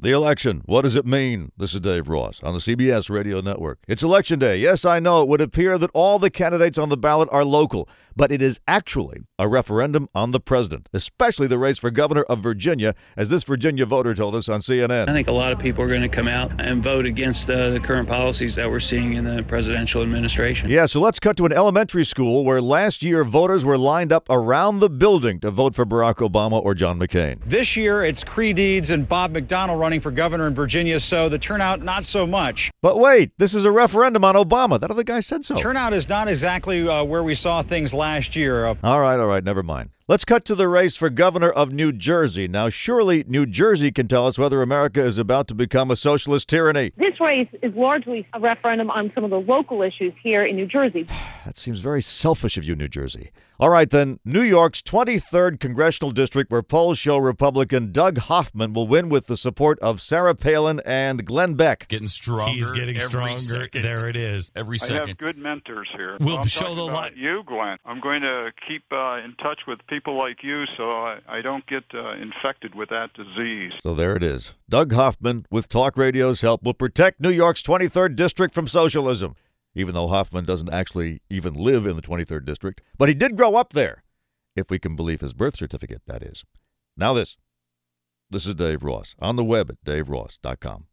The election, what does it mean? This is Dave Ross on the CBS Radio Network. It's election day. Yes, I know it would appear that all the candidates on the ballot are local, but it is actually a referendum on the president, especially the race for governor of Virginia, as this Virginia voter told us on CNN. I think a lot of people are going to come out and vote against uh, the current policies that we're seeing in the presidential administration. Yeah, so let's cut to an elementary school where last year voters were lined up around the building to vote for Barack Obama or John McCain. This year, it's Creigh Deeds and Bob McDonnell running for governor in Virginia, so the turnout not so much. But wait, this is a referendum on Obama. That other guy said so. Turnout is not exactly uh, where we saw things last year. Uh, all right, all right, never mind. Let's cut to the race for governor of New Jersey. Now, surely New Jersey can tell us whether America is about to become a socialist tyranny. This race is largely a referendum on some of the local issues here in New Jersey. that seems very selfish of you, New Jersey. All right, then. New York's 23rd congressional district, where polls show Republican Doug Hoffman will win with the support of Sarah Palin and Glenn Beck. Getting stronger. He's getting every stronger. Second. There it is. Every second. I second. have good mentors here. We'll I'm show the about li- you, Glenn. I'm going to keep uh, in touch with people like you, so I, I don't get uh, infected with that disease. So there it is. Doug Hoffman, with talk radio's help, will protect New York's 23rd district from socialism. Even though Hoffman doesn't actually even live in the 23rd district, but he did grow up there, if we can believe his birth certificate, that is. Now, this. This is Dave Ross on the web at daveross.com.